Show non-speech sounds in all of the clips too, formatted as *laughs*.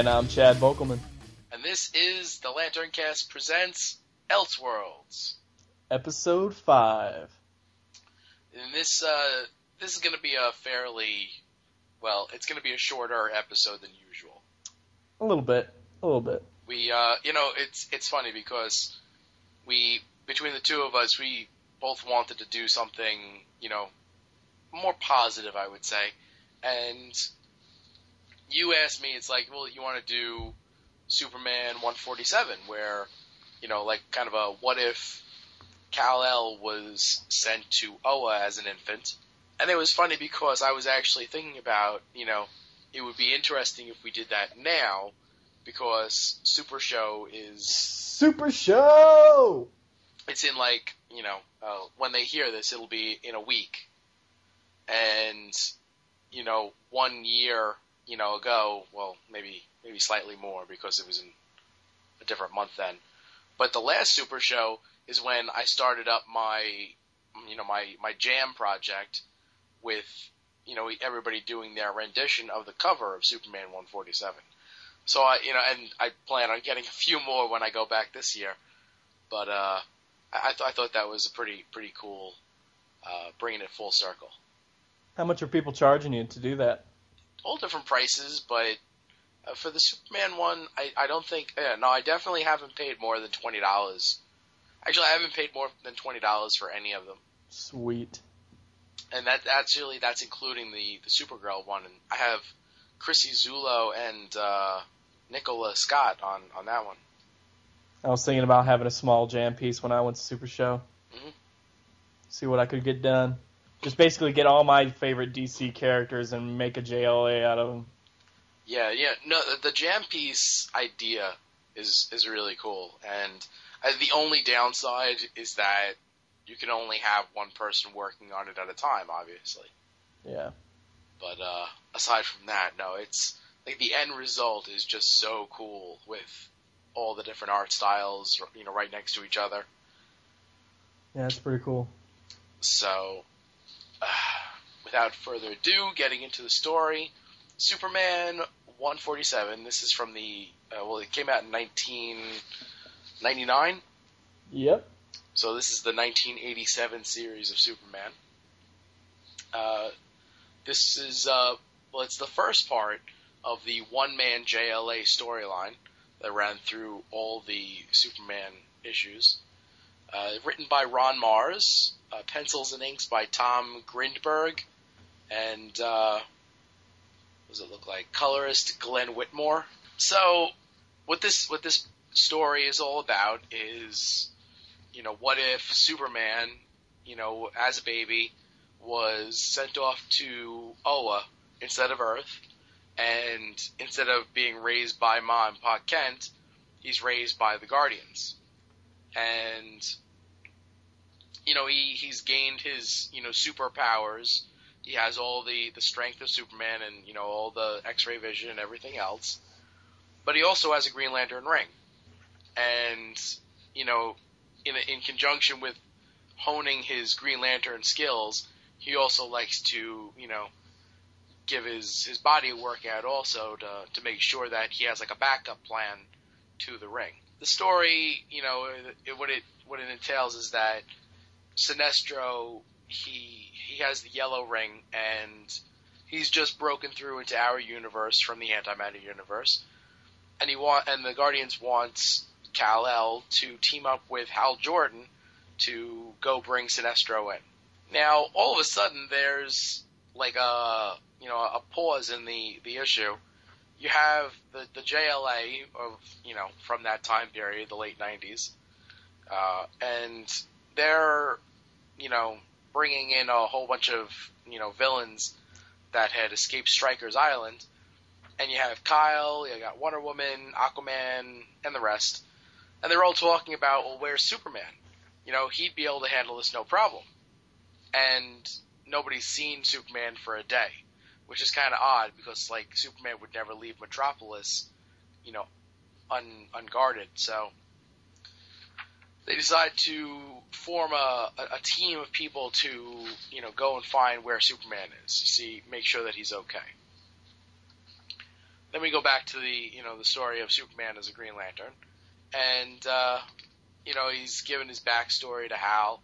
And I'm Chad Vogelman. and this is the Lantern Cast presents Elseworlds. Episode 5. And this uh, this is going to be a fairly well, it's going to be a shorter episode than usual. A little bit. A little bit. We, uh, you know, it's it's funny because we between the two of us, we both wanted to do something, you know, more positive, I would say. And you asked me, it's like, well, you want to do Superman 147, where, you know, like kind of a what if Kal El was sent to Oa as an infant. And it was funny because I was actually thinking about, you know, it would be interesting if we did that now because Super Show is Super Show! it's in like you know uh, when they hear this it'll be in a week and you know one year you know ago well maybe maybe slightly more because it was in a different month then but the last super show is when i started up my you know my my jam project with you know everybody doing their rendition of the cover of superman 147 so i you know and i plan on getting a few more when i go back this year but uh I, th- I thought that was a pretty pretty cool, uh, bringing it full circle. How much are people charging you to do that? All different prices, but uh, for the Superman one, I, I don't think. Yeah, no, I definitely haven't paid more than twenty dollars. Actually, I haven't paid more than twenty dollars for any of them, Sweet. and that that's really that's including the the Supergirl one. And I have Chrissie Zullo and uh, Nicola Scott on on that one. I was thinking about having a small jam piece when I went to Super Show. Mhm. See what I could get done. Just basically get all my favorite DC characters and make a JLA out of them. Yeah, yeah. No, the, the jam piece idea is is really cool, and uh, the only downside is that you can only have one person working on it at a time, obviously. Yeah. But uh, aside from that, no, it's like the end result is just so cool with all the different art styles, you know, right next to each other. Yeah, it's pretty cool. So, uh, *sighs* without further ado, getting into the story, Superman 147. This is from the uh, well, it came out in 1999, Yep. so this is the 1987 series of Superman. Uh, this is uh, well, it's the first part of the one-man JLA storyline that ran through all the Superman issues. Uh, written by Ron Marz, uh, pencils and inks by Tom Grindberg, and uh, what does it look like? Colorist Glenn Whitmore. So, what this what this story is all about is, you know, what if Superman, you know, as a baby, was sent off to Oa instead of Earth, and instead of being raised by Ma and Pa Kent, he's raised by the Guardians and you know he he's gained his you know superpowers. He has all the the strength of Superman and you know all the X-ray vision and everything else. But he also has a Green Lantern ring, and you know in in conjunction with honing his Green Lantern skills, he also likes to you know give his his body a workout also to to make sure that he has like a backup plan to the ring the story, you know, it, what it what it entails is that Sinestro he he has the yellow ring and he's just broken through into our universe from the antimatter universe, and he want and the Guardians wants Kal El to team up with Hal Jordan to go bring Sinestro in. Now, all of a sudden, there's like a you know a pause in the the issue you have the, the JLA of you know from that time period, the late '90s, uh, and they're you know bringing in a whole bunch of you know villains that had escaped Stryker's Island, and you have Kyle, you got Wonder Woman, Aquaman, and the rest, and they're all talking about well, where's Superman? You know, he'd be able to handle this no problem, and nobody's seen Superman for a day which is kind of odd because like Superman would never leave Metropolis, you know, un, unguarded. So they decide to form a, a team of people to you know go and find where Superman is. See, make sure that he's okay. then we go back to the you know the story of Superman as a Green Lantern, and uh, you know he's given his backstory to Hal,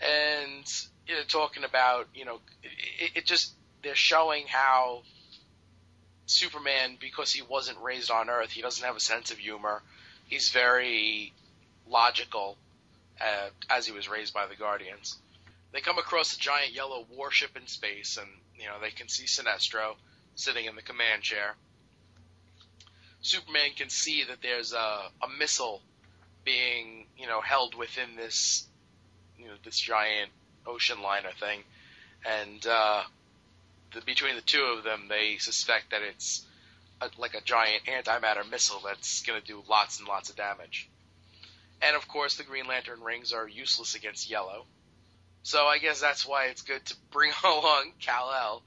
and you know, talking about you know it, it just they're showing how Superman because he wasn't raised on Earth, he doesn't have a sense of humor. He's very logical, uh, as he was raised by the Guardians. They come across a giant yellow warship in space, and you know they can see Sinestro sitting in the command chair. Superman can see that there's a, a missile being, you know, held within this, you know, this giant ocean liner thing, and uh, the, between the two of them, they suspect that it's a, like a giant antimatter missile that's going to do lots and lots of damage. And of course, the Green Lantern rings are useless against yellow. So I guess that's why it's good to bring *laughs* along Kal-El,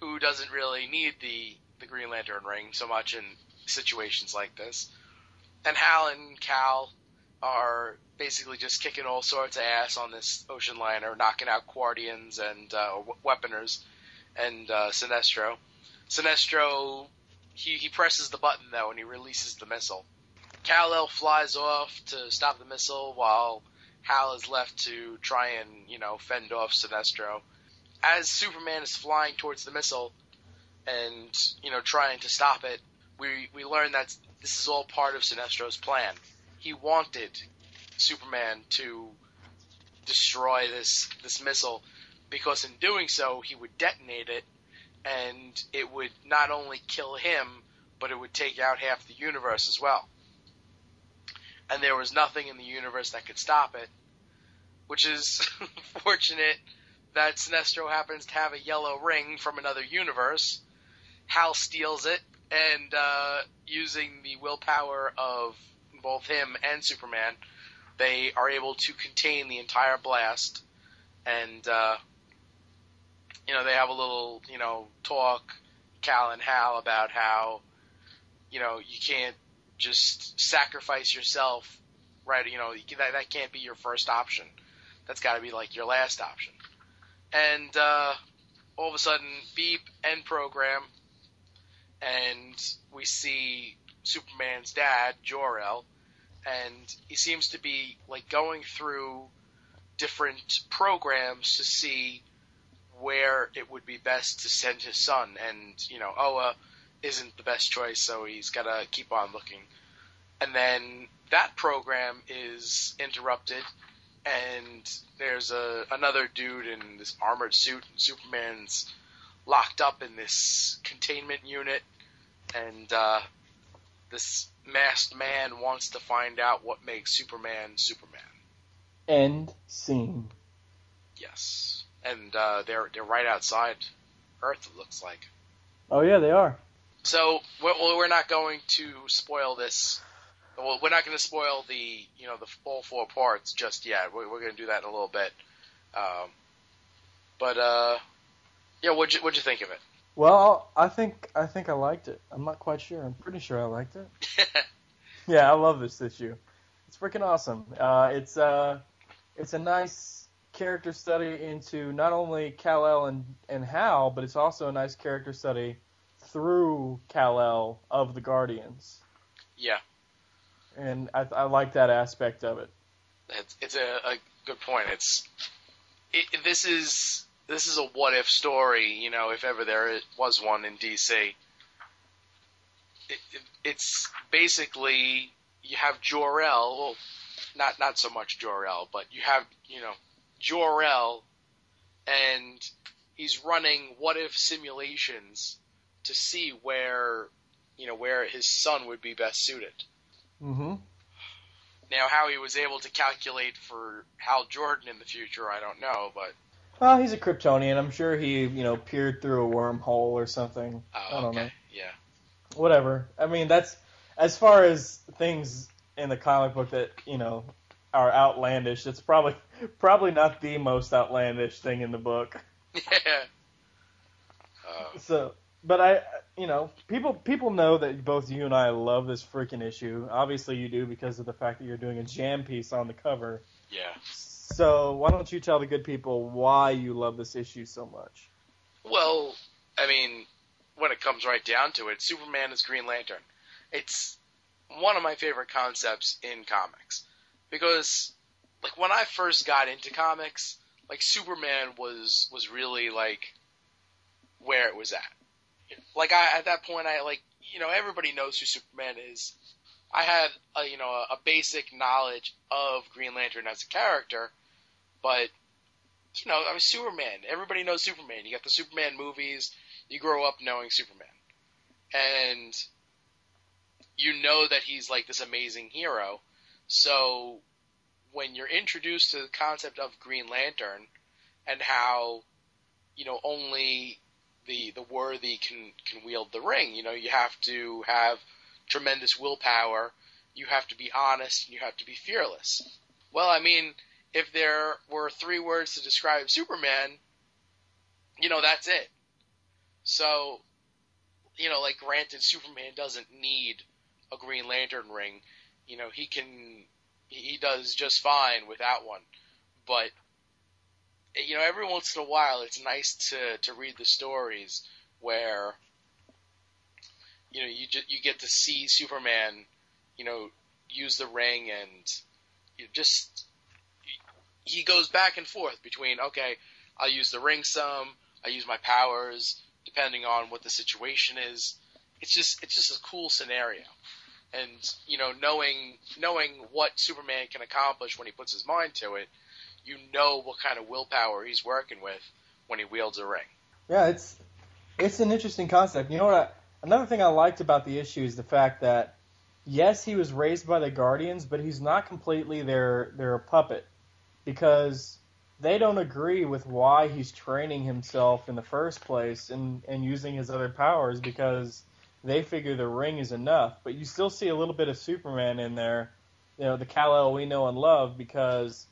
who doesn't really need the the Green Lantern ring so much in situations like this. And Hal and Kal are basically just kicking all sorts of ass on this ocean liner, knocking out Guardians and uh, Weaponers and uh, Sinestro. Sinestro, he, he presses the button though and he releases the missile. Kal-El flies off to stop the missile while Hal is left to try and, you know, fend off Sinestro. As Superman is flying towards the missile and, you know, trying to stop it, we, we learn that this is all part of Sinestro's plan. He wanted Superman to destroy this, this missile because in doing so, he would detonate it and it would not only kill him, but it would take out half the universe as well and there was nothing in the universe that could stop it, which is *laughs* fortunate that Sinestro happens to have a yellow ring from another universe. Hal steals it, and uh, using the willpower of both him and Superman, they are able to contain the entire blast. And uh, you know they have a little you know talk, Kal and Hal, about how you know you can't just sacrifice yourself, right? You know, that, that can't be your first option. That's got to be like your last option. And uh, all of a sudden, beep, end program, and we see Superman's dad, Jor-El, and he seems to be like going through different programs to see where it would be best to send his son. And you know, Oa isn't the best choice, so he's got to keep on looking. And then that program is interrupted, and there's a another dude in this armored suit. And Superman's locked up in this containment unit, and uh, this masked man wants to find out what makes Superman Superman. End scene. Yes, and uh, they're they're right outside Earth. It looks like. Oh yeah, they are. So well, we're not going to spoil this. Well, we're not going to spoil the you know the full four parts just yet. We're, we're going to do that in a little bit. Um, but uh, yeah, what'd you what'd you think of it? Well, I think I think I liked it. I'm not quite sure. I'm pretty sure I liked it. *laughs* yeah, I love this issue. It's freaking awesome. Uh, it's uh, it's a nice character study into not only Kal El and and Hal, but it's also a nice character study through Kal El of the Guardians. Yeah. And I, I like that aspect of it. It's, it's a, a good point. It's it, this is this is a what if story. You know, if ever there was one in DC. It, it, it's basically you have Jor-El. Well, not not so much Jor-El, but you have you know Jor-El, and he's running what if simulations to see where you know where his son would be best suited. Mm-hmm. Now, how he was able to calculate for Hal Jordan in the future, I don't know, but. Well, he's a Kryptonian. I'm sure he, you know, peered through a wormhole or something. Oh, I don't okay. know. Yeah. Whatever. I mean, that's as far as things in the comic book that you know are outlandish. It's probably *laughs* probably not the most outlandish thing in the book. *laughs* Yeah. So, but I, you know, people people know that both you and I love this freaking issue. Obviously, you do because of the fact that you're doing a jam piece on the cover. yeah. So, why don't you tell the good people why you love this issue so much? Well, I mean, when it comes right down to it, Superman is Green Lantern. It's one of my favorite concepts in comics because like when I first got into comics, like Superman was was really like where it was at. Like I at that point I like you know everybody knows who Superman is. I had a, you know a, a basic knowledge of Green Lantern as a character, but you know I mean Superman. Everybody knows Superman. You got the Superman movies. You grow up knowing Superman, and you know that he's like this amazing hero. So when you're introduced to the concept of Green Lantern and how you know only the the worthy can can wield the ring, you know, you have to have tremendous willpower, you have to be honest, and you have to be fearless. Well, I mean, if there were three words to describe Superman, you know, that's it. So, you know, like granted Superman doesn't need a Green Lantern ring. You know, he can he does just fine without one. But you know, every once in a while, it's nice to to read the stories where you know you just, you get to see Superman, you know, use the ring and you just he goes back and forth between okay, I'll use the ring some, I use my powers depending on what the situation is. It's just it's just a cool scenario and you know knowing knowing what Superman can accomplish when he puts his mind to it, you know what kind of willpower he's working with when he wields a ring. Yeah, it's it's an interesting concept. You know what? I, another thing I liked about the issue is the fact that yes, he was raised by the Guardians, but he's not completely their their puppet because they don't agree with why he's training himself in the first place and and using his other powers because they figure the ring is enough. But you still see a little bit of Superman in there, you know, the Kal-El we know and love because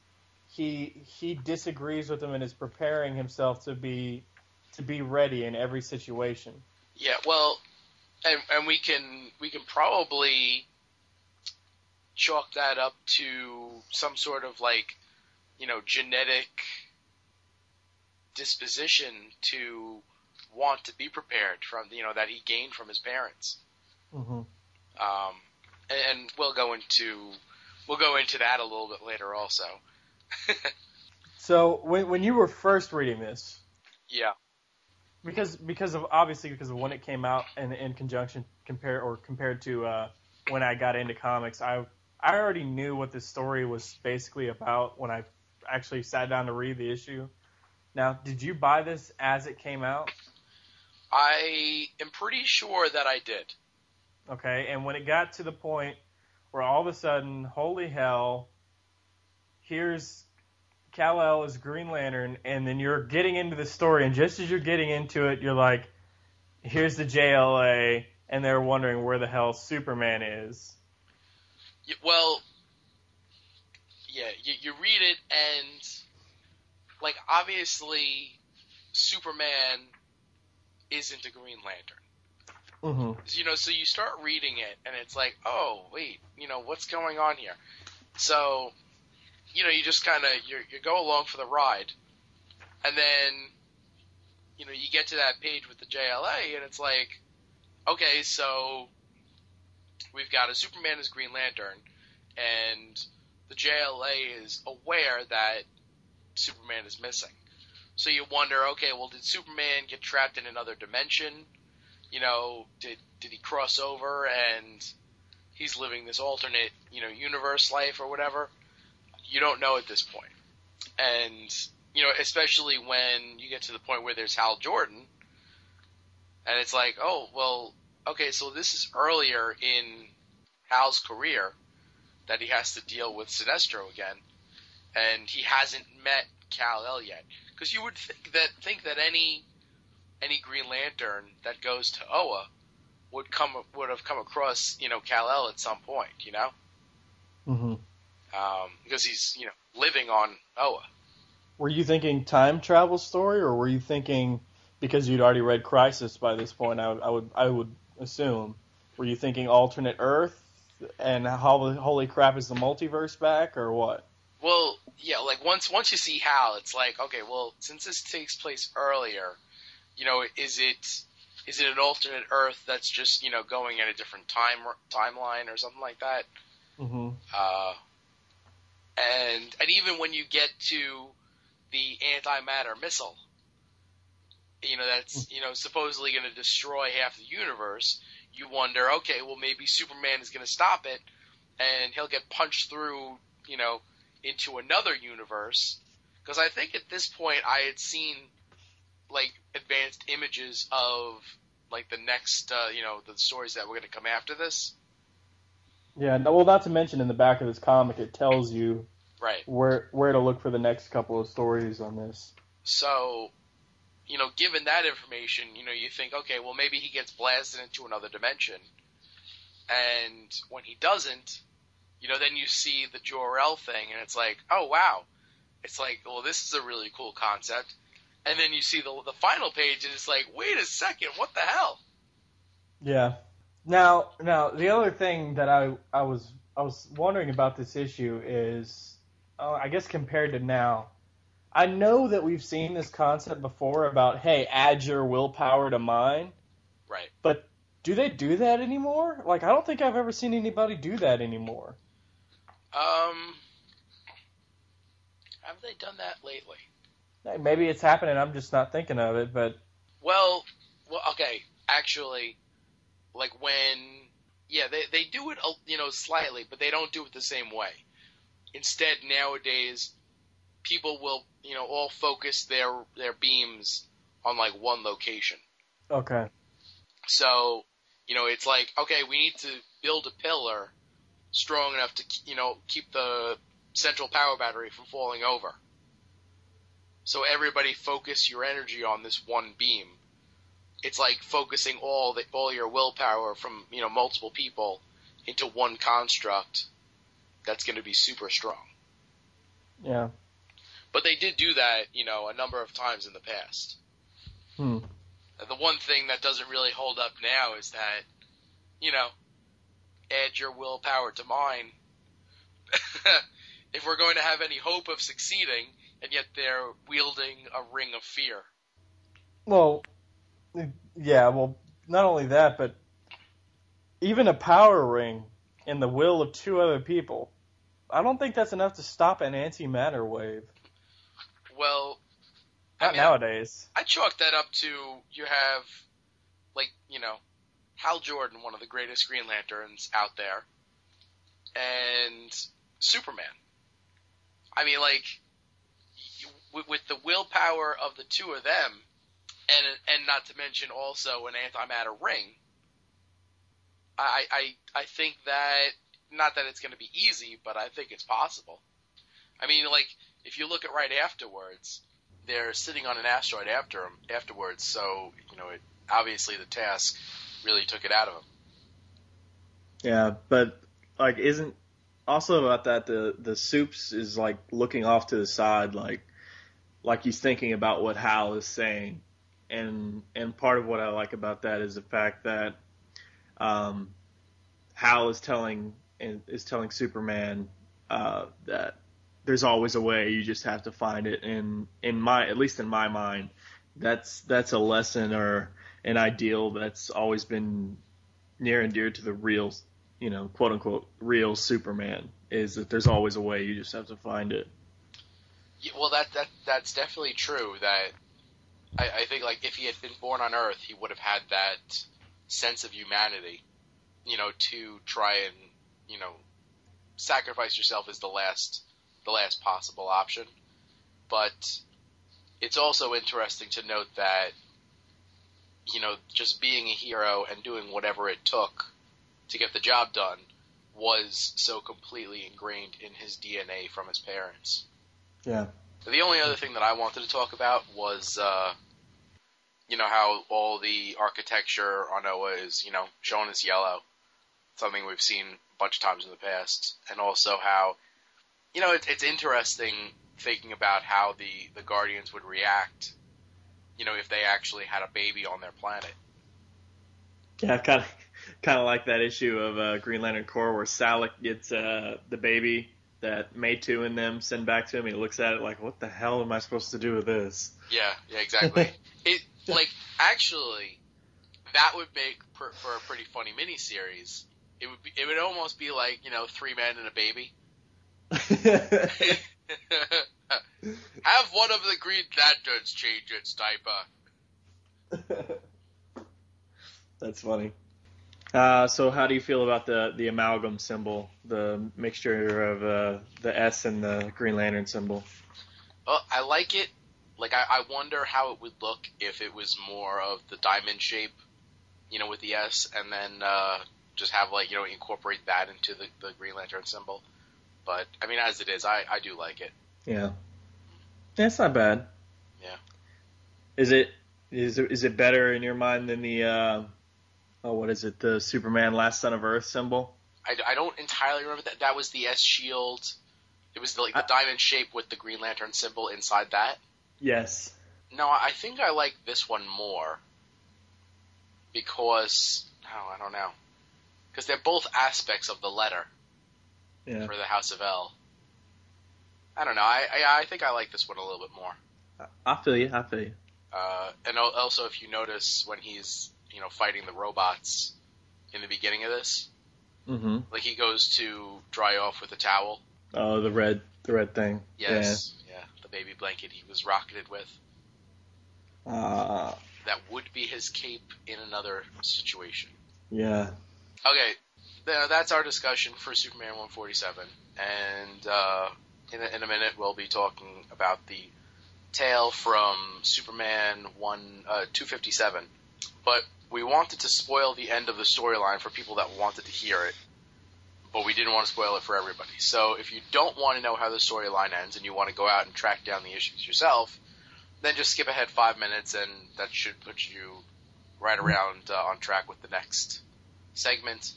he he disagrees with him and is preparing himself to be to be ready in every situation. Yeah, well, and and we can we can probably chalk that up to some sort of like you know genetic disposition to want to be prepared from you know that he gained from his parents. Mm-hmm. Um, and, and we'll go into we'll go into that a little bit later also. *laughs* so when when you were first reading this, yeah, because because of obviously because of when it came out and in conjunction compared or compared to uh, when I got into comics, I I already knew what this story was basically about when I actually sat down to read the issue. Now, did you buy this as it came out? I am pretty sure that I did. Okay, and when it got to the point where all of a sudden, holy hell, here's Kal-El as Green Lantern, and then you're getting into the story, and just as you're getting into it, you're like, here's the JLA, and they're wondering where the hell Superman is. well, yeah, you, you read it, and, like, obviously, Superman isn't a Green Lantern. Mm-hmm. You know, so you start reading it, and it's like, oh wait, you know, what's going on here? So, you know, you just kind of you you go along for the ride, and then, you know, you get to that page with the JLA, and it's like, okay, so we've got a Superman as Green Lantern, and the JLA is aware that Superman is missing. So you wonder, okay, well, did Superman get trapped in another dimension? You know, did did he cross over and he's living this alternate, you know, universe life or whatever? You don't know at this point. And you know, especially when you get to the point where there's Hal Jordan, and it's like, oh, well, okay, so this is earlier in Hal's career that he has to deal with Sinestro again, and he hasn't met Kal-El yet because you would think that think that any any Green Lantern that goes to Oa would come would have come across you know Kal El at some point, you know, mm-hmm. Um, because he's you know living on Oa. Were you thinking time travel story, or were you thinking because you'd already read Crisis by this point? I would I would I would assume. Were you thinking alternate Earth and how the holy crap is the multiverse back, or what? Well, yeah, like once once you see Hal, it's like okay, well, since this takes place earlier, you know, is it is it an alternate Earth that's just you know going at a different time timeline or something like that? Mm-hmm. Uh, and and even when you get to the antimatter missile, you know that's you know supposedly going to destroy half the universe. You wonder, okay, well maybe Superman is going to stop it, and he'll get punched through, you know, into another universe. Because I think at this point I had seen like advanced images of like the next, uh, you know, the stories that were going to come after this. Yeah, well, not to mention in the back of this comic, it tells you right where where to look for the next couple of stories on this. So, you know, given that information, you know, you think, okay, well, maybe he gets blasted into another dimension, and when he doesn't, you know, then you see the Jor-El thing, and it's like, oh wow, it's like, well, this is a really cool concept and then you see the the final page, and it's like, wait a second, what the hell? Yeah. Now, now the other thing that I I was I was wondering about this issue is, uh, I guess compared to now, I know that we've seen this concept before about hey, add your willpower to mine. Right. But do they do that anymore? Like, I don't think I've ever seen anybody do that anymore. Um, have they done that lately? Maybe it's happening. I'm just not thinking of it. But well, well, okay. Actually, like when, yeah, they they do it, you know, slightly, but they don't do it the same way. Instead, nowadays, people will, you know, all focus their their beams on like one location. Okay. So, you know, it's like, okay, we need to build a pillar strong enough to, you know, keep the central power battery from falling over. So everybody focus your energy on this one beam. It's like focusing all the all your willpower from you know multiple people into one construct that's going to be super strong. Yeah. But they did do that, you know, a number of times in the past. Hmm. The one thing that doesn't really hold up now is that, you know, add your willpower to mine. *laughs* if we're going to have any hope of succeeding, and yet they're wielding a ring of fear. Well, yeah, well, not only that, but even a power ring in the will of two other people. I don't think that's enough to stop an antimatter wave. Well, not I mean, nowadays. I, I chalk that up to you have, like, you know, Hal Jordan, one of the greatest Green Lanterns out there, and Superman. I mean, like, with, with the willpower of the two of them, and and not to mention also an antimatter ring, I I I think that not that it's going to be easy, but I think it's possible. I mean, like if you look at right afterwards, they're sitting on an asteroid after them afterwards, so you know it obviously the task really took it out of them. Yeah, but like isn't also about that the the soups is like looking off to the side like like he's thinking about what Hal is saying, and and part of what I like about that is the fact that um, Hal is telling is telling Superman uh, that there's always a way. You just have to find it. And in my, at least in my mind, that's that's a lesson or an ideal that's always been near and dear to the real, you know, quote unquote real Superman. Is that there's always a way. You just have to find it. Yeah, well, that that that's definitely true. That I, I think like if he had been born on Earth, he would have had that sense of humanity. You know, to try and you know sacrifice yourself is the last the last possible option. But it's also interesting to note that you know just being a hero and doing whatever it took to get the job done was so completely ingrained in his DNA from his parents. Yeah. The only other thing that I wanted to talk about was, uh, you know, how all the architecture on Oa is, you know, shown as yellow. Something we've seen a bunch of times in the past. And also how, you know, it, it's interesting thinking about how the, the Guardians would react, you know, if they actually had a baby on their planet. Yeah, kind of, kind of like that issue of uh, Green Lantern Corps where Salaak gets uh, the baby that Meitu and them send back to him. He looks at it like, "What the hell am I supposed to do with this?" Yeah, yeah, exactly. *laughs* it like actually, that would make per, for a pretty funny miniseries. It would be, it would almost be like you know three men and a baby. *laughs* Have one of the Green Lanterns change its diaper. *laughs* That's funny. Uh, so how do you feel about the the amalgam symbol, the mixture of uh, the S and the Green Lantern symbol? Well, I like it. Like I, I wonder how it would look if it was more of the diamond shape, you know, with the S, and then uh, just have like you know incorporate that into the, the Green Lantern symbol. But I mean, as it is, I, I do like it. Yeah, that's not bad. Yeah. Is it is it, is it better in your mind than the uh, oh what is it the Superman Last Son of Earth symbol? I, I don't entirely remember that. That was the S shield. It was the, like the I, diamond shape with the Green Lantern symbol inside that. Yes. No, I think I like this one more because oh, I don't know because they're both aspects of the letter yeah. for the House of El. I don't know. I, I, I think I like this one a little bit more. I feel you. I feel you. Uh, and also, if you notice when he's you know fighting the robots in the beginning of this, mm-hmm. like he goes to dry off with a towel. Oh, the red, the red thing. Yes, yeah, yeah the baby blanket he was rocketed with. Uh, that would be his cape in another situation. Yeah. Okay, that's our discussion for Superman 147, and uh, in, a, in a minute we'll be talking about the tale from Superman 1 uh, 257. But we wanted to spoil the end of the storyline for people that wanted to hear it, but we didn't want to spoil it for everybody. So if you don't want to know how the storyline ends and you want to go out and track down the issues yourself, then just skip ahead five minutes, and that should put you right around uh, on track with the next segment.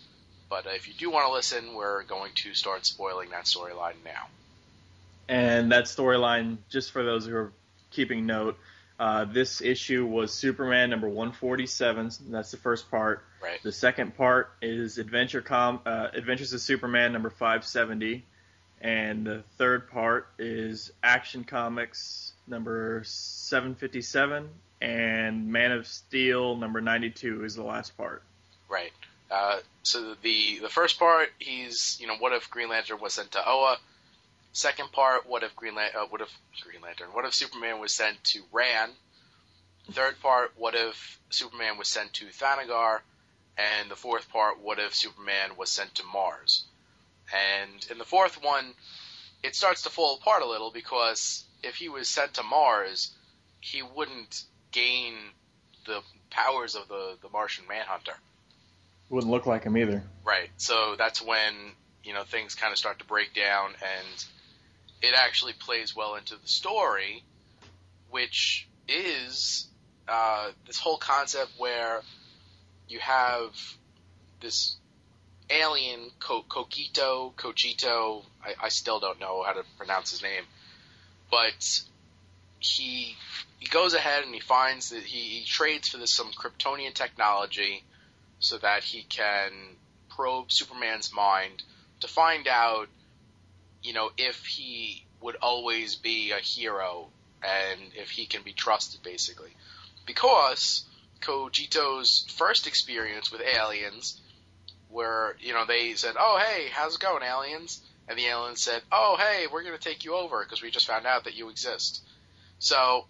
But uh, if you do want to listen, we're going to start spoiling that storyline now. And that storyline, just for those who are keeping note, uh, this issue was Superman number 147. That's the first part. Right. The second part is Adventure Com- uh, Adventures of Superman number 570. And the third part is Action Comics number 757. And Man of Steel number 92 is the last part. Right. Uh, so the the first part, he's you know, what if Green Lantern was sent to Oa? Second part, what if Green Lantern, uh, what if Green Lantern, what if Superman was sent to Rann? Third part, what if Superman was sent to Thanagar? And the fourth part, what if Superman was sent to Mars? And in the fourth one, it starts to fall apart a little because if he was sent to Mars, he wouldn't gain the powers of the, the Martian Manhunter. Wouldn't look like him either. Right. So that's when you know things kind of start to break down, and it actually plays well into the story, which is uh, this whole concept where you have this alien Co- Cogito, Cogito. I, I still don't know how to pronounce his name, but he he goes ahead and he finds that he, he trades for this some Kryptonian technology so that he can probe Superman's mind to find out, you know, if he would always be a hero and if he can be trusted, basically. Because Kojito's first experience with aliens, where, you know, they said, oh, hey, how's it going, aliens? And the aliens said, oh, hey, we're going to take you over because we just found out that you exist. So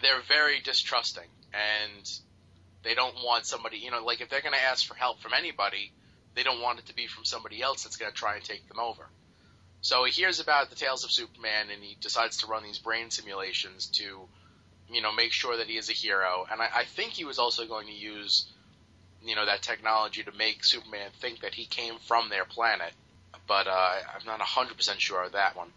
they're very distrusting. And they don't want somebody, you know, like if they're going to ask for help from anybody, they don't want it to be from somebody else that's going to try and take them over. So he hears about the tales of Superman and he decides to run these brain simulations to, you know, make sure that he is a hero. And I, I think he was also going to use, you know, that technology to make Superman think that he came from their planet. But uh, I'm not 100% sure of that one.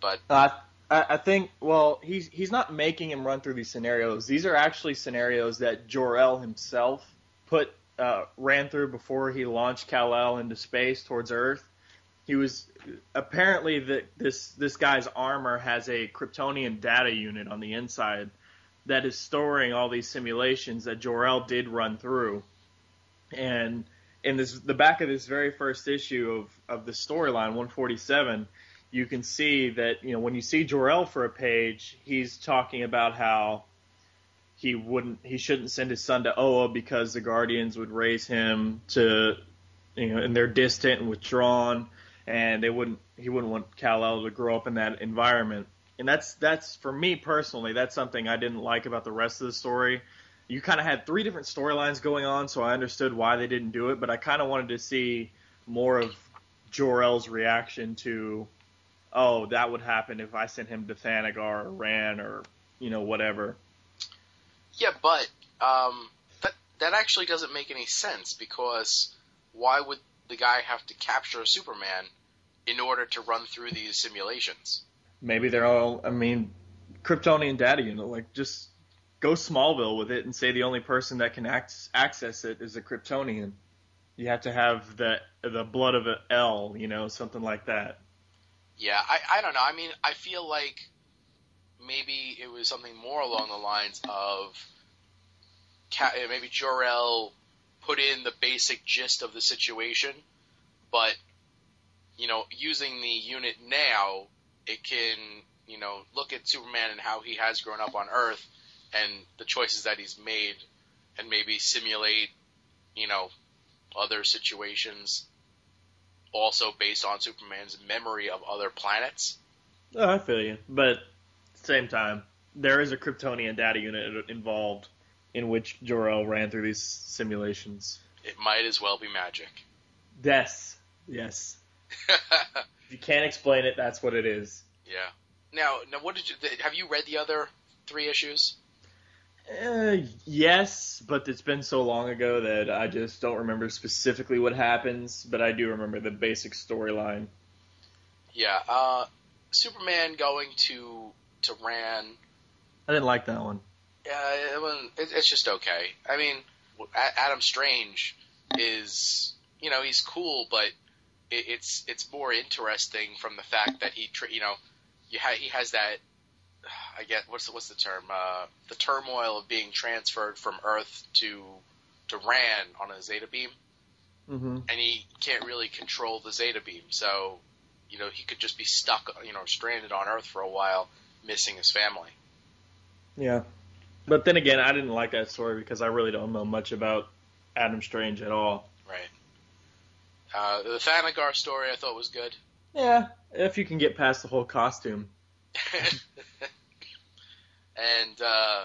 But uh, I, think well he's he's not making him run through these scenarios. These are actually scenarios that Jor El himself put uh, ran through before he launched Kal El into space towards Earth. He was apparently that this this guy's armor has a Kryptonian data unit on the inside that is storing all these simulations that Jor El did run through. And in this the back of this very first issue of of the storyline 147 you can see that you know when you see Jor El for a page, he's talking about how he wouldn't he shouldn't send his son to Oa because the Guardians would raise him to you know and they're distant and withdrawn and they wouldn't he wouldn't want Kal El to grow up in that environment. And that's that's for me personally, that's something I didn't like about the rest of the story. You kind of had three different storylines going on, so I understood why they didn't do it, but I kind of wanted to see more of Jor-El's reaction to, oh, that would happen if I sent him to Thanagar or Rann or you know whatever. Yeah, but um, that that actually doesn't make any sense because why would the guy have to capture a Superman in order to run through these simulations? Maybe they're all. I mean, Kryptonian data unit. You know, like, just go Smallville with it and say the only person that can ac- access it is a Kryptonian. You have to have the the blood of an El, you know, something like that. Yeah, I I don't know. I mean, I feel like maybe it was something more along the lines of maybe Jor-El put in the basic gist of the situation, but you know, using the unit now, it can you know look at Superman and how he has grown up on Earth and the choices that he's made, and maybe simulate you know other situations also based on Superman's memory of other planets. Oh, I feel you, but at the same time, there is a Kryptonian data unit involved in which Jor-El ran through these simulations. It might as well be magic. Yes. Yes. *laughs* if you can't explain it, that's what it is. Yeah. Now, now, what did you have? You read the other three issues? Uh, yes, but it's been so long ago that I just don't remember specifically what happens. But I do remember the basic storyline. Yeah. Uh, Superman going to to Rann. I didn't like that one. Yeah, it, was. it's just okay. I mean, Adam Strange is, you know, he's cool, but it, it's it's more interesting from the fact that he, you know, you ha- he has that. I get what's the, what's the term? Uh, the turmoil of being transferred from Earth to to Rann on a Zeta beam, mm-hmm. and he can't really control the Zeta beam, so you know he could just be stuck, you know, stranded on Earth for a while, missing his family. Yeah. But then again, I didn't like that story because I really don't know much about Adam Strange at all. Right. Uh, the Thanagar story I thought was good. Yeah, if you can get past the whole costume. *laughs* and uh,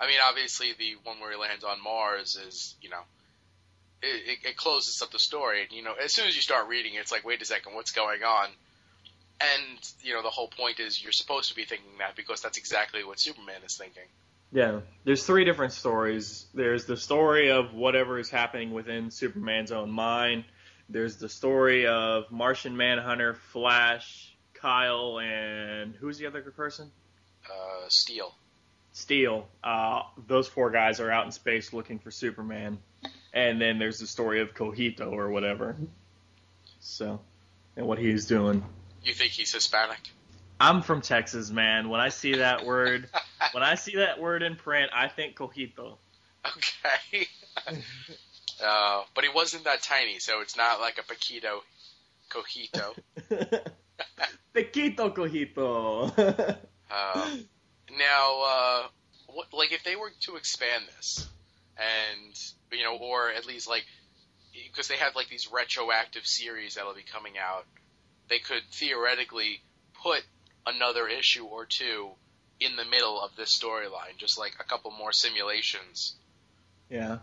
I mean, obviously, the one where he lands on Mars is, you know, it, it, it closes up the story. And you know, as soon as you start reading, it's like, wait a second, what's going on? And you know, the whole point is you're supposed to be thinking that because that's exactly what Superman is thinking. Yeah, there's three different stories. There's the story of whatever is happening within Superman's own mind. There's the story of Martian Manhunter, Flash, Kyle, and who's the other person? Uh, Steel. Steel. Uh, those four guys are out in space looking for Superman. And then there's the story of Cogito or whatever. So, and what he's doing. You think he's Hispanic? I'm from Texas, man. When I see that word, when I see that word in print, I think cojito. Okay. *laughs* uh, but he wasn't that tiny, so it's not like a paquito cojito. *laughs* Paquito cojito. *laughs* uh, now, uh, what, like if they were to expand this, and you know, or at least like because they have like these retroactive series that'll be coming out, they could theoretically put another issue or two in the middle of this storyline, just like a couple more simulations. Yeah.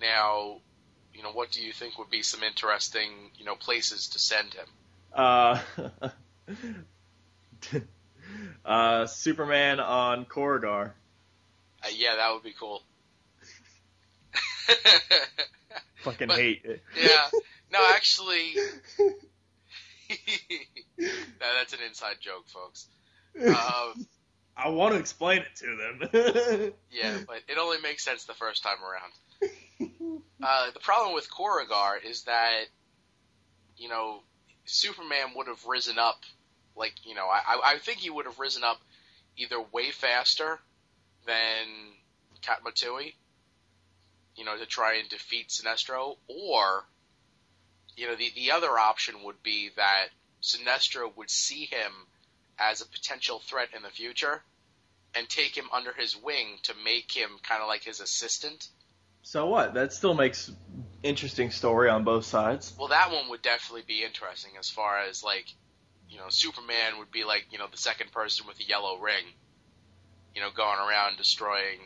Now, you know, what do you think would be some interesting, you know, places to send him? Uh, *laughs* uh, Superman on Korugar. Uh, yeah, that would be cool. *laughs* Fucking but, hate it. Yeah. No, actually, *laughs* *laughs* no, that's an inside joke, folks. *laughs* Um, I want to explain it to them. *laughs* yeah, but it only makes sense the first time around. Uh, the problem with Korugar is that, you know, Superman would have risen up, like, you know, I, I think he would have risen up either way faster than Katma you know, to try and defeat Sinestro, or you know, the, the other option would be that Sinestro would see him as a potential threat in the future and take him under his wing to make him kind of like his assistant. So what? That still makes interesting story on both sides. Well, that one would definitely be interesting as far as like, you know, Superman would be like, you know, the second person with a yellow ring, you know, going around destroying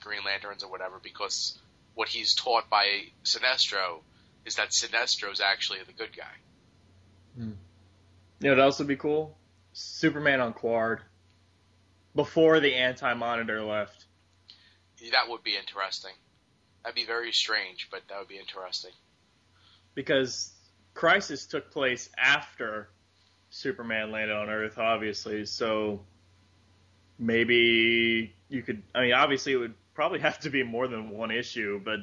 Green Lanterns or whatever because what he's taught by Sinestro is that Sinestro's actually the good guy. Hmm. You know, it'd also be cool. Superman on Qward before the Anti Monitor left. That would be interesting. That'd be very strange, but that would be interesting. Because Crisis took place after Superman landed on Earth, obviously. So maybe you could. I mean, obviously, it would probably *laughs* have to be more than one issue, but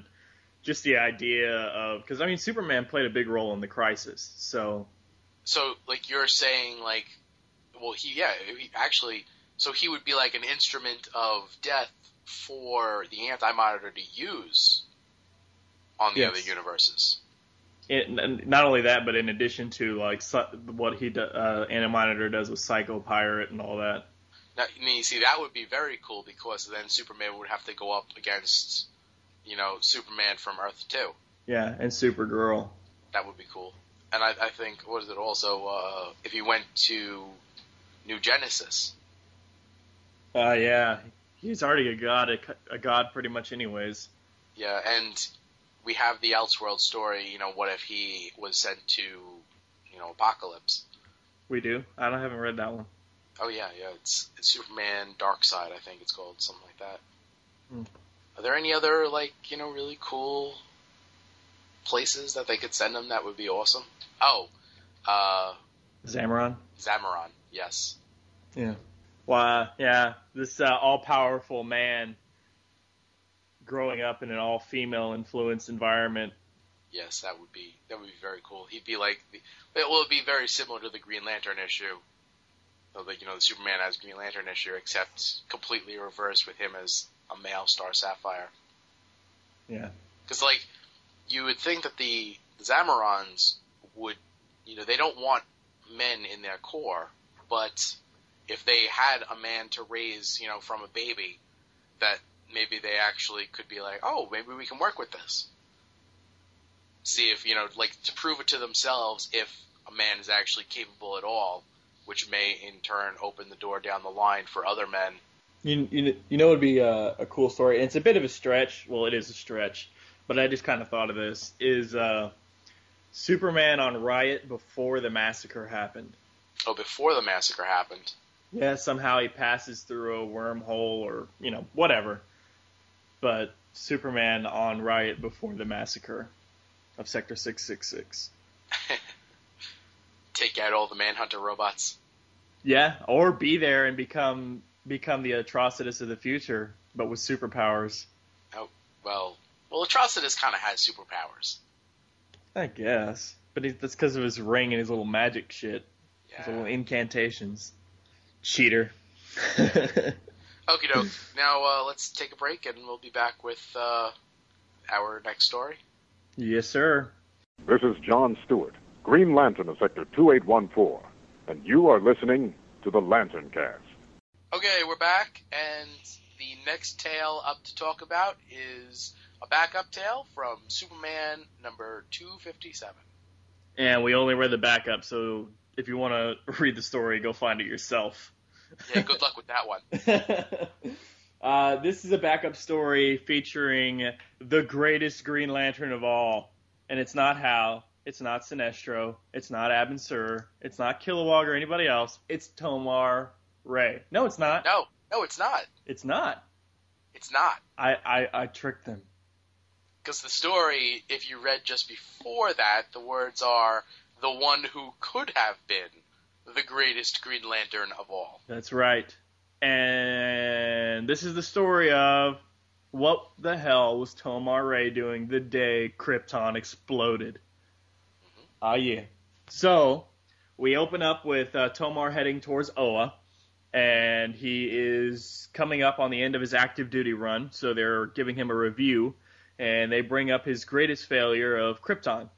just the idea of because I mean, Superman played a big role in the Crisis, so. So, like you're saying, like, well, he yeah, he actually, so he would be like an instrument of death for the Anti Monitor to use on the yes. other universes. It, not only that, but in addition to like what he do, uh, Anti Monitor does with Psycho Pirate and all that. Now, mean you see, that would be very cool because then Superman would have to go up against, you know, Superman from Earth Two. Yeah, and Supergirl. That would be cool. And I, I think, what is it also, uh, if he went to New Genesis. Uh, yeah, he's already a god, a, a god pretty much, anyways. Yeah, and we have the Elseworld story. You know, what if he was sent to, you know, Apokolips? We do. I don't I haven't read that one. Oh yeah, yeah. It's, it's Superman Side, I think it's called something like that. Hmm. Are there any other like you know really cool places that they could send him that would be awesome? Oh, uh, Zamaron. Zamaron, yes. Yeah. Wow, yeah, this uh, all-powerful man growing up in an all-female influenced environment. Yes, that would be that would be very cool. He'd be like, the, it will be very similar to the Green Lantern issue, the you know the Superman as Green Lantern issue, except completely reversed with him as a male Star Sapphire. Yeah, because like you would think that the Zamarons would, you know, they don't want men in their Corps, but if they had a man to raise, you know, from a baby, that maybe they actually could be like, oh, maybe we can work with this. See if, you know, like to prove it to themselves if a man is actually capable at all, which may in turn open the door down the line for other men. You, you, you know, it would be a, a cool story. And it's a bit of a stretch. Well, it is a stretch, but I just kind of thought of this. Is uh, Superman on Ryut before the massacre happened? Oh, before the massacre happened. Yeah, somehow he passes through a wormhole or, you know, whatever. But Superman on Ryut before the massacre of Sector 666. *laughs* Take out all the Manhunter robots. Yeah, or be there and become become the Atrocitus of the future, but with superpowers. Oh, well, well, Atrocitus kind of has superpowers. I guess, but he, that's because of his ring and his little magic shit, yeah. his little incantations. Cheater. *laughs* Okie doke. Now uh, let's take a break and we'll be back with uh, our next story. Yes, sir. This is John Stewart, Green Lantern of Sector 2814, and you are listening to the Lantern Cast. Okay, we're back, and the next tale up to talk about is a backup tale from Superman number 257. And we only read the backup, so if you want to *laughs* read the story, go find it yourself. Yeah, good luck with that one. *laughs* uh, this is a backup story featuring the greatest Green Lantern of all, and it's not Hal, it's not Sinestro, it's not Abin Sur, it's not Kilowog or anybody else. It's Tomar Ray. No, it's not. No, no, it's not. It's not. It's not. I I, I tricked them. Because the story, if you read just before that, the words are the one who could have been the greatest Green Lantern of all. That's right. And this is the story of what the hell was Tomar-Re doing the day Krypton exploded. Mm-hmm. Ah, mm-hmm. uh, yeah. So we open up with uh, Tomar heading towards Oa, and he is coming up on the end of his active duty run. So they're giving him a review, and they bring up his greatest failure of Krypton.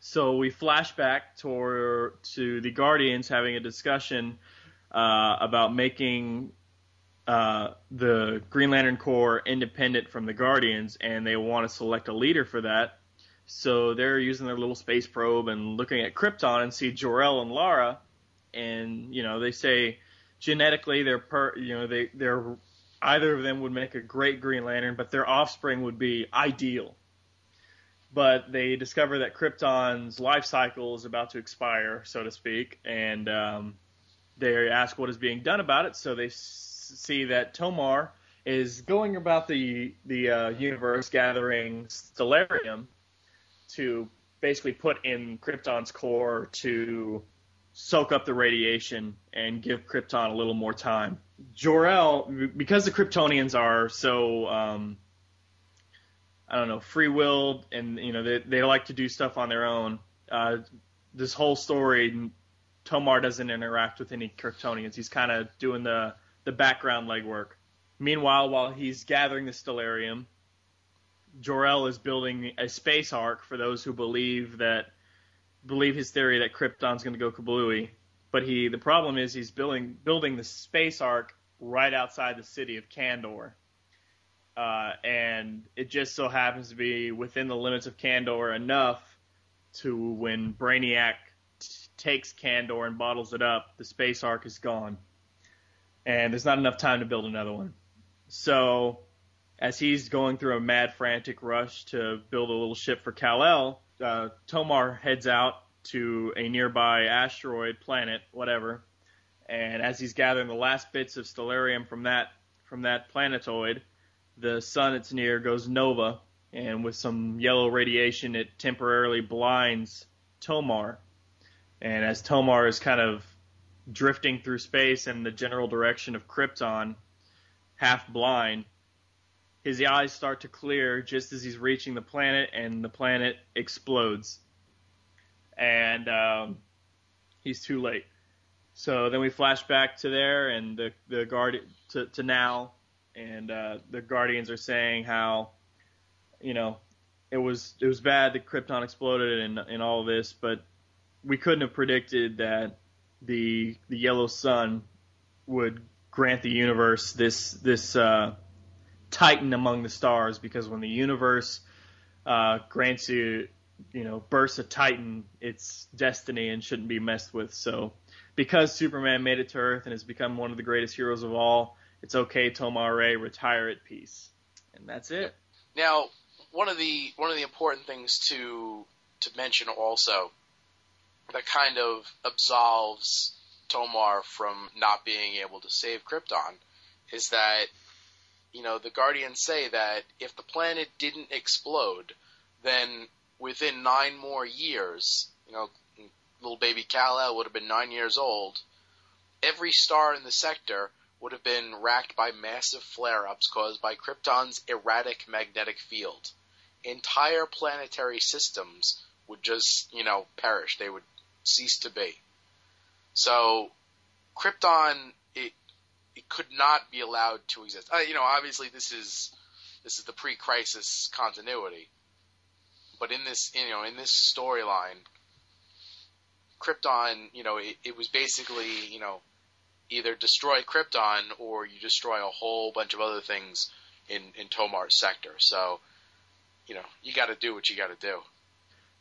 So we flash back to, to the Guardians having a discussion uh, about making uh, the Green Lantern Corps independent from the Guardians, and they want to select a leader for that. So they're using their little space probe and looking at Krypton and see Jor-El and Lara, and you know they say genetically they're per, you know they they're either of them would make a great Green Lantern, but their offspring would be ideal. But they discover that Krypton's life cycle is about to expire, so to speak, and um, they ask what is being done about it. So they s- see that Tomar is going about the the uh, universe gathering stellarium to basically put in Krypton's core to soak up the radiation and give Krypton a little more time. Jor-El, because the Kryptonians are so, um, I don't know, free-willed and you know they they like to do stuff on their own. Uh, this whole story, Tomar doesn't interact with any Kryptonians. He's kind of doing the the background legwork. Meanwhile, while he's gathering the stellarium, Jor-El is building a space ark for those who believe that believe his theory that Krypton's going to go kablooey. But he the problem is he's building building the space ark right outside the city of Kandor. Uh, and it just so happens to be within the limits of Kandor enough to when Brainiac t- takes Kandor and bottles it up, the space ark is gone. And there's not enough time to build another one. So as he's going through a mad, frantic rush to build a little ship for Kal-El, uh, Tomar heads out to a nearby asteroid, planet, whatever. And as he's gathering the last bits of stellarium from that from that planetoid, the sun it's near goes nova, and with some yellow radiation, it temporarily blinds Tomar. And as Tomar is kind of drifting through space in the general direction of Krypton, half blind, his eyes start to clear just as he's reaching the planet, and the planet explodes. And um, he's too late. So then we flash back to there, and the the guard to, to now, and uh, the Guardians are saying how, you know, it was it was bad that Krypton exploded and and all this, but we couldn't have predicted that the the yellow sun would grant the universe this this uh, titan among the stars because when the universe uh, grants you you know bursts a titan it's destiny and shouldn't be messed with. So because superman made it to earth and has become one of the greatest heroes of all it's okay tomar-re retire at peace. And that's it. Now, one of the one of the important things to to mention also that kind of absolves Tomar from not being able to save Krypton is that you know the Guardians say that if the planet didn't explode, then within nine more years, you know, little baby Kal-El would have been nine years old. Every star in the sector would have been racked by massive flare-ups caused by Krypton's erratic magnetic field. Entire planetary systems would just, you know, perish. They would cease to be. So, Krypton, it could not be allowed to exist. Uh, you know, obviously this is this is the pre-crisis continuity, but in this, you know, in this storyline, Krypton, you know, it, it was basically, you know, either destroy Krypton or you destroy a whole bunch of other things in in Tomar's sector. So, you know, you got to do what you got to do.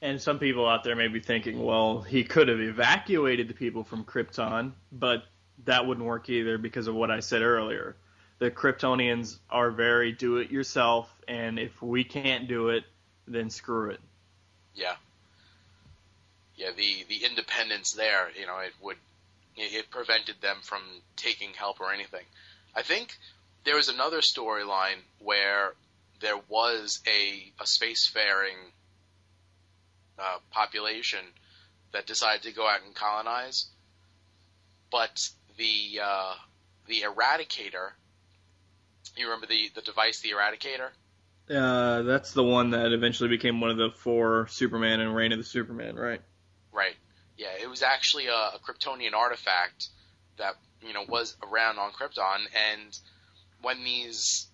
And some people out there may be thinking, well, he could have evacuated the people from Krypton, but that wouldn't work either because of what I said earlier. The Kryptonians are very do it yourself, and if we can't do it, then screw it. Yeah. Yeah, the the independence there, you know, it would it, prevented them from taking help or anything. I think there was another storyline where there was a a spacefaring uh, population that decided to go out and colonize, but the uh, the Eradicator. You remember the the device, the Eradicator? Uh, that's the one that eventually became one of the four Superman and Reign of the Supermen, right? Right. Yeah, it was actually a, a Kryptonian artifact that you know was around on Krypton, and when these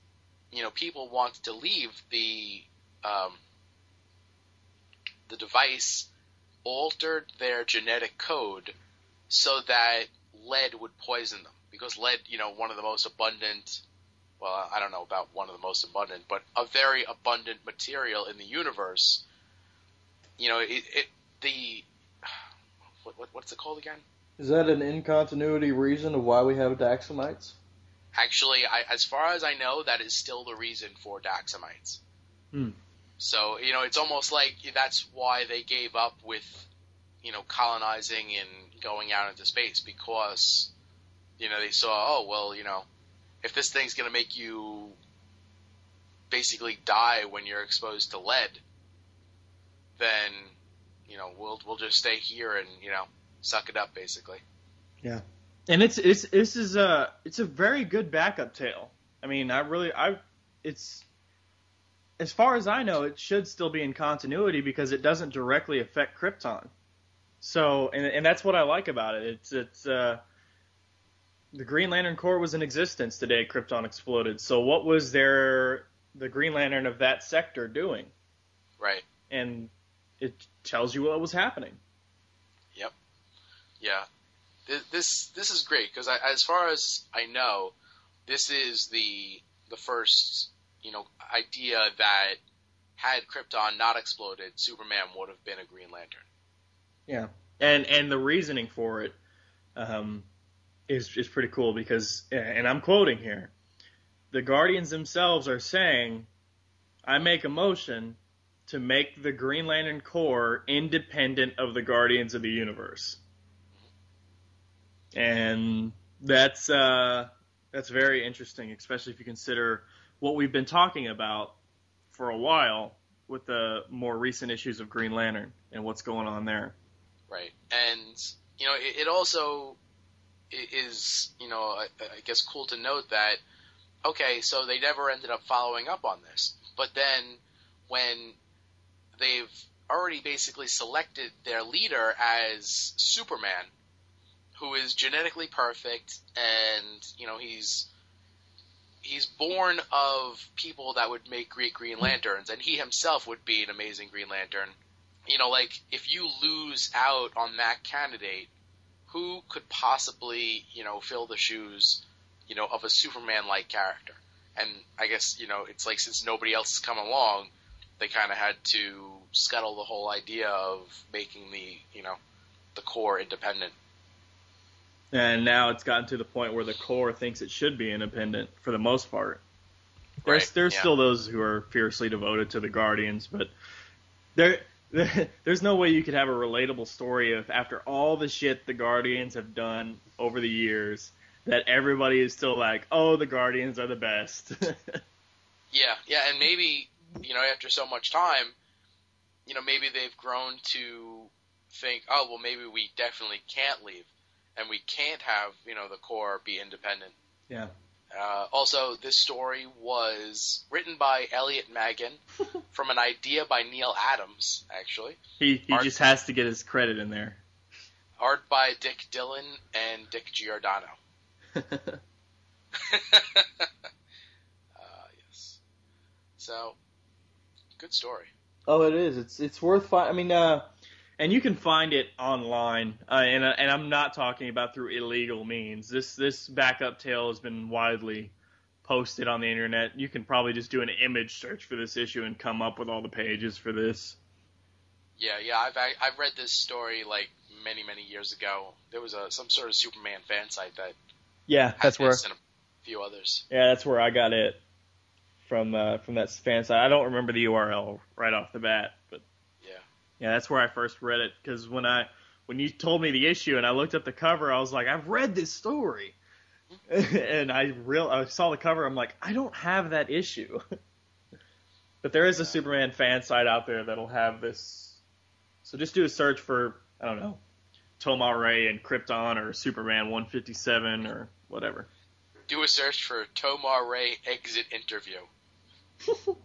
you know people wanted to leave, the um, the device altered their genetic code so that lead would poison them because lead, you know, one of the most abundant. Well, I don't know about one of the most abundant, but a very abundant material in the universe. You know, it, it the what, what what's it called again? Is that an in-continuity reason of why we have Daxamites? Actually, I, as far as I know, that is still the reason for Daxamites. Hmm. So you know, it's almost like that's why they gave up with, you know, colonizing and going out into space because, you know, they saw, oh well, you know, if this thing's gonna make you basically die when you're exposed to lead, then, you know, we'll we'll just stay here and you know suck it up basically. Yeah. And it's it's this is a it's a very good backup tale. I mean, I really I it's as far as I know, it should still be in continuity because it doesn't directly affect Krypton. So, and and that's what I like about it. It's it's uh, the Green Lantern Corps was in existence the day Krypton exploded. So, what was their the Green Lantern of that sector doing? Right. And it tells you what was happening. Yep. Yeah. This this is great because as far as I know, this is the the first you know idea that had Krypton not exploded, Superman would have been a Green Lantern. Yeah, and and the reasoning for it um, is is pretty cool because, and I'm quoting here, the Guardians themselves are saying, "I make a motion to make the Green Lantern Corps independent of the Guardians of the Universe," and that's uh, that's very interesting, especially if you consider what we've been talking about for a while with the more recent issues of Green Lantern and what's going on there. Right, and you know, it, it also is you know, I, I guess cool to note that okay, so they never ended up following up on this, but then when they've already basically selected their leader as Superman, who is genetically perfect, and you know he's he's born of people that would make great Green Lanterns, and he himself would be an amazing Green Lantern. You know, like if you lose out on that candidate, who could possibly you know fill the shoes, you know, of a Superman-like character? And I guess you know it's like since nobody else has come along, they kind of had to scuttle the whole idea of making the you know the Corps independent. And now it's gotten to the point where the Corps thinks it should be independent for the most part. There's Right, there's yeah. still those who are fiercely devoted to the Guardians, but there *laughs* there's no way you could have a relatable story of after all the shit the Guardians have done over the years that everybody is still like, "Oh, the Guardians are the best." *laughs* Yeah, yeah, and maybe you know after so much time, you know maybe they've grown to think, oh well, maybe we definitely can't leave, and we can't have you know the Corps be independent. yeah. Uh, also, this story was written by Elliot Maggin *laughs* from an idea by Neal Adams, actually. He he Art- just has to get his credit in there. Art by Dick Dillin and Dick Giordano. *laughs* *laughs* uh, yes. So, good story. Oh, it is. It's it's worth. Fi- I mean, uh, and you can find it online. Uh, and uh, and I'm not talking about through illegal means. This this backup tale has been widely posted on the internet. You can probably just do an image search for this issue and come up with all the pages for this. Yeah, yeah, I've I- I've read this story like many many years ago. There was a some sort of Superman fan site that Yeah, that's where and a few others. yeah that's where I got it from uh, from that fan site. I don't remember the URL right off the bat, Yeah. that's where I first read it because when I when you told me the issue and I looked up the cover, I was like, I've read this story. *laughs* and I real I saw the cover. I'm like, I don't have that issue. *laughs* but there is a Superman fan site out there that'll have this. So just do a search for I don't know, Tomar-Re and Krypton or Superman 157 or whatever. Do a search for Tomar-Re exit interview. *laughs*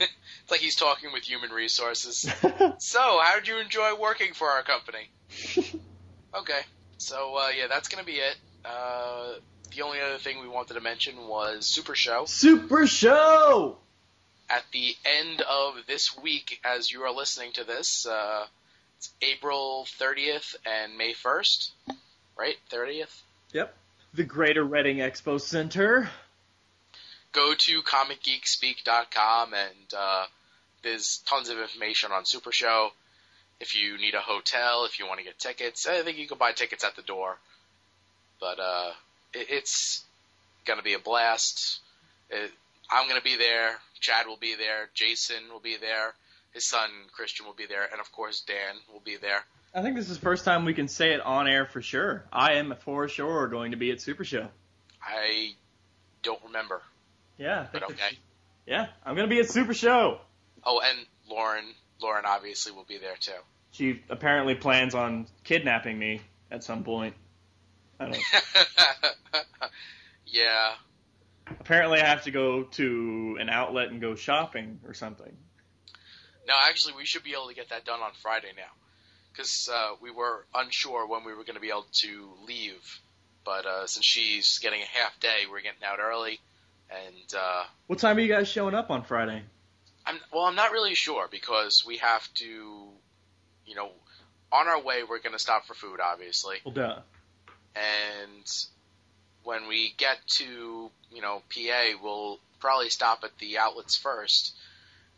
it's *laughs* like he's talking with human resources. *laughs* So, how did you enjoy working for our company? *laughs* okay, so uh, yeah, that's gonna be it. Uh, the only other thing we wanted to mention was Super Show. Super Show. at the end of this week, as you are listening to this, uh, it's April 30th and May 1st, right? 30th? Yep. the Greater Reading Expo Center. Go to comicgeekspeak.com and uh, there's tons of information on Super Show. If you need a hotel, if you want to get tickets, I think you can buy tickets at the door. But uh, it, it's gonna be a blast. It, I'm gonna be there. Chad will be there. Jason will be there. His son Christian will be there, and of course Dan will be there. I think this is the first time we can say it on air for sure. I am for sure going to be at Super Show. I don't remember, Yeah. But okay. Yeah, I'm gonna be at Super Show. Oh, and Lauren, Lauren obviously will be there too. She apparently plans on kidnapping me at some point. I don't. Know. *laughs* Yeah, apparently, I have to go to an outlet and go shopping or something. No, actually, we should be able to get that done on Friday now, because uh, we were unsure when we were going to be able to leave. But uh, since she's getting a half day, we're getting out early, and uh, What time are you guys showing up on Friday? I'm well. I'm not really sure because we have to, you know, on our way we're going to stop for food, obviously, Well, duh. and when we get to you know PA, we'll probably stop at the outlets first,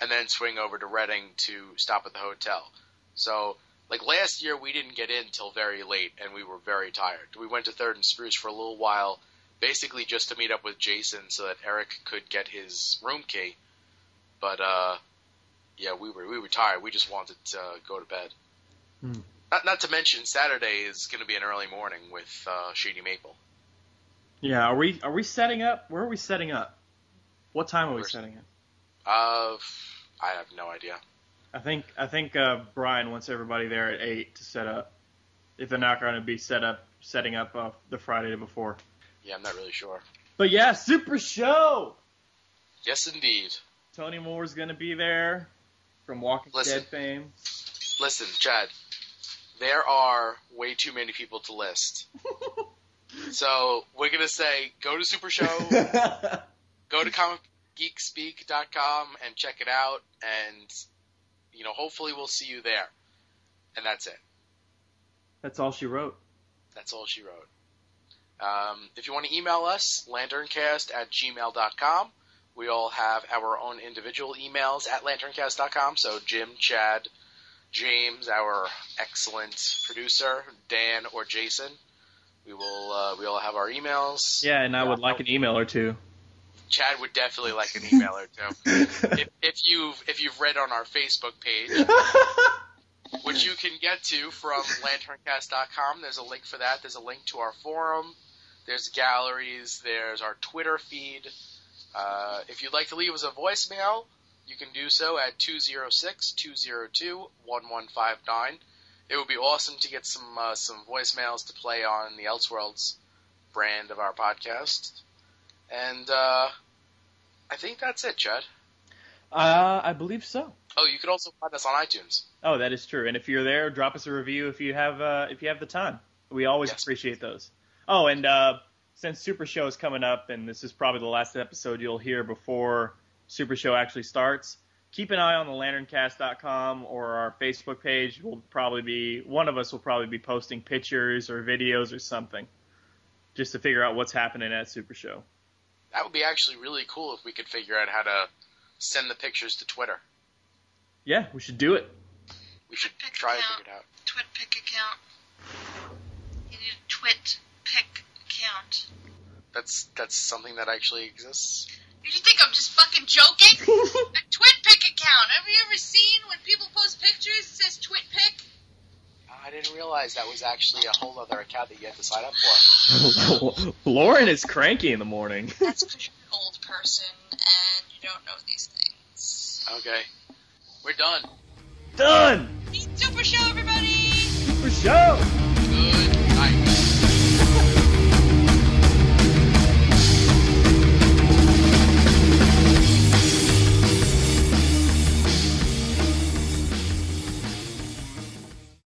and then swing over to Reading to stop at the hotel. So, like last year, we didn't get in till very late, and we were very tired. We went to Third and Spruce for a little while, basically just to meet up with Jason so that Eric could get his room key. But uh, yeah, we were we were tired. We just wanted to go to bed. Hmm. Not not to mention Saturday is going to be an early morning with uh, Shady Maple. Yeah, are we are we setting up? Where are we setting up? What time are we We're- setting up? Uh, I have no idea. I think I think uh, Brian wants everybody there at eight to set up. If they're not going to be set up, setting up uh, the Friday before. Yeah, I'm not really sure. But yeah, Super Show. Yes, indeed. Tony Moore's going to be there from Walking Listen. Dead fame. Listen, Chad, there are way too many people to list. *laughs* So we're gonna say go to Super Show, *laughs* go to comicgeekspeak.com and check it out, and you know hopefully we'll see you there. And that's it. That's all she wrote. That's all she wrote. Um, if you want to email us, lanterncast at gmail.com. We all have our own individual emails at lanterncast.com. So Jim, Chad, James, our excellent producer, Dan or Jason. We will. Uh, we all have our emails. Yeah, and I would like an email or two. Chad would definitely like an *laughs* email or two. if, if you've if you've read on our Facebook page, *laughs* which you can get to from lanterncast.com. There's a link for that. There's a link to our forum. There's galleries. There's our Twitter feed. Uh, if you'd like to leave us a voicemail, you can do so at 206-202-1159. It would be awesome to get some uh, some voicemails to play on the Elseworlds brand of our podcast. And uh, I think that's it, Chad. Uh, I believe so. Oh, you can also find us on iTunes. Oh, that is true. And if you're there, drop us a review if you have uh, if you have the time. We always Yes. appreciate those. Oh, and uh, since Super Show is coming up, and this is probably the last episode you'll hear before Super Show actually starts, keep an eye on the LanternCast.com or our Facebook page. We'll probably be one of us will probably be posting pictures or videos or something, just to figure out what's happening at Super Show. That would be actually really cool if we could figure out how to send the pictures to Twitter. Yeah, we should do it. We should Pick try to figure it out. Twit pick account. You need a twit pick account. That's that's something that actually exists. You think I'm just fucking joking? *laughs* a TwitPic account. Have you ever seen when people post pictures it says twit pick? I didn't realize that was actually a whole other account that you had to sign up for. *laughs* Lauren is cranky in the morning. That's because *laughs* you're an old person and you don't know these things. Okay, we're done. Done. Super show, everybody! Super Show.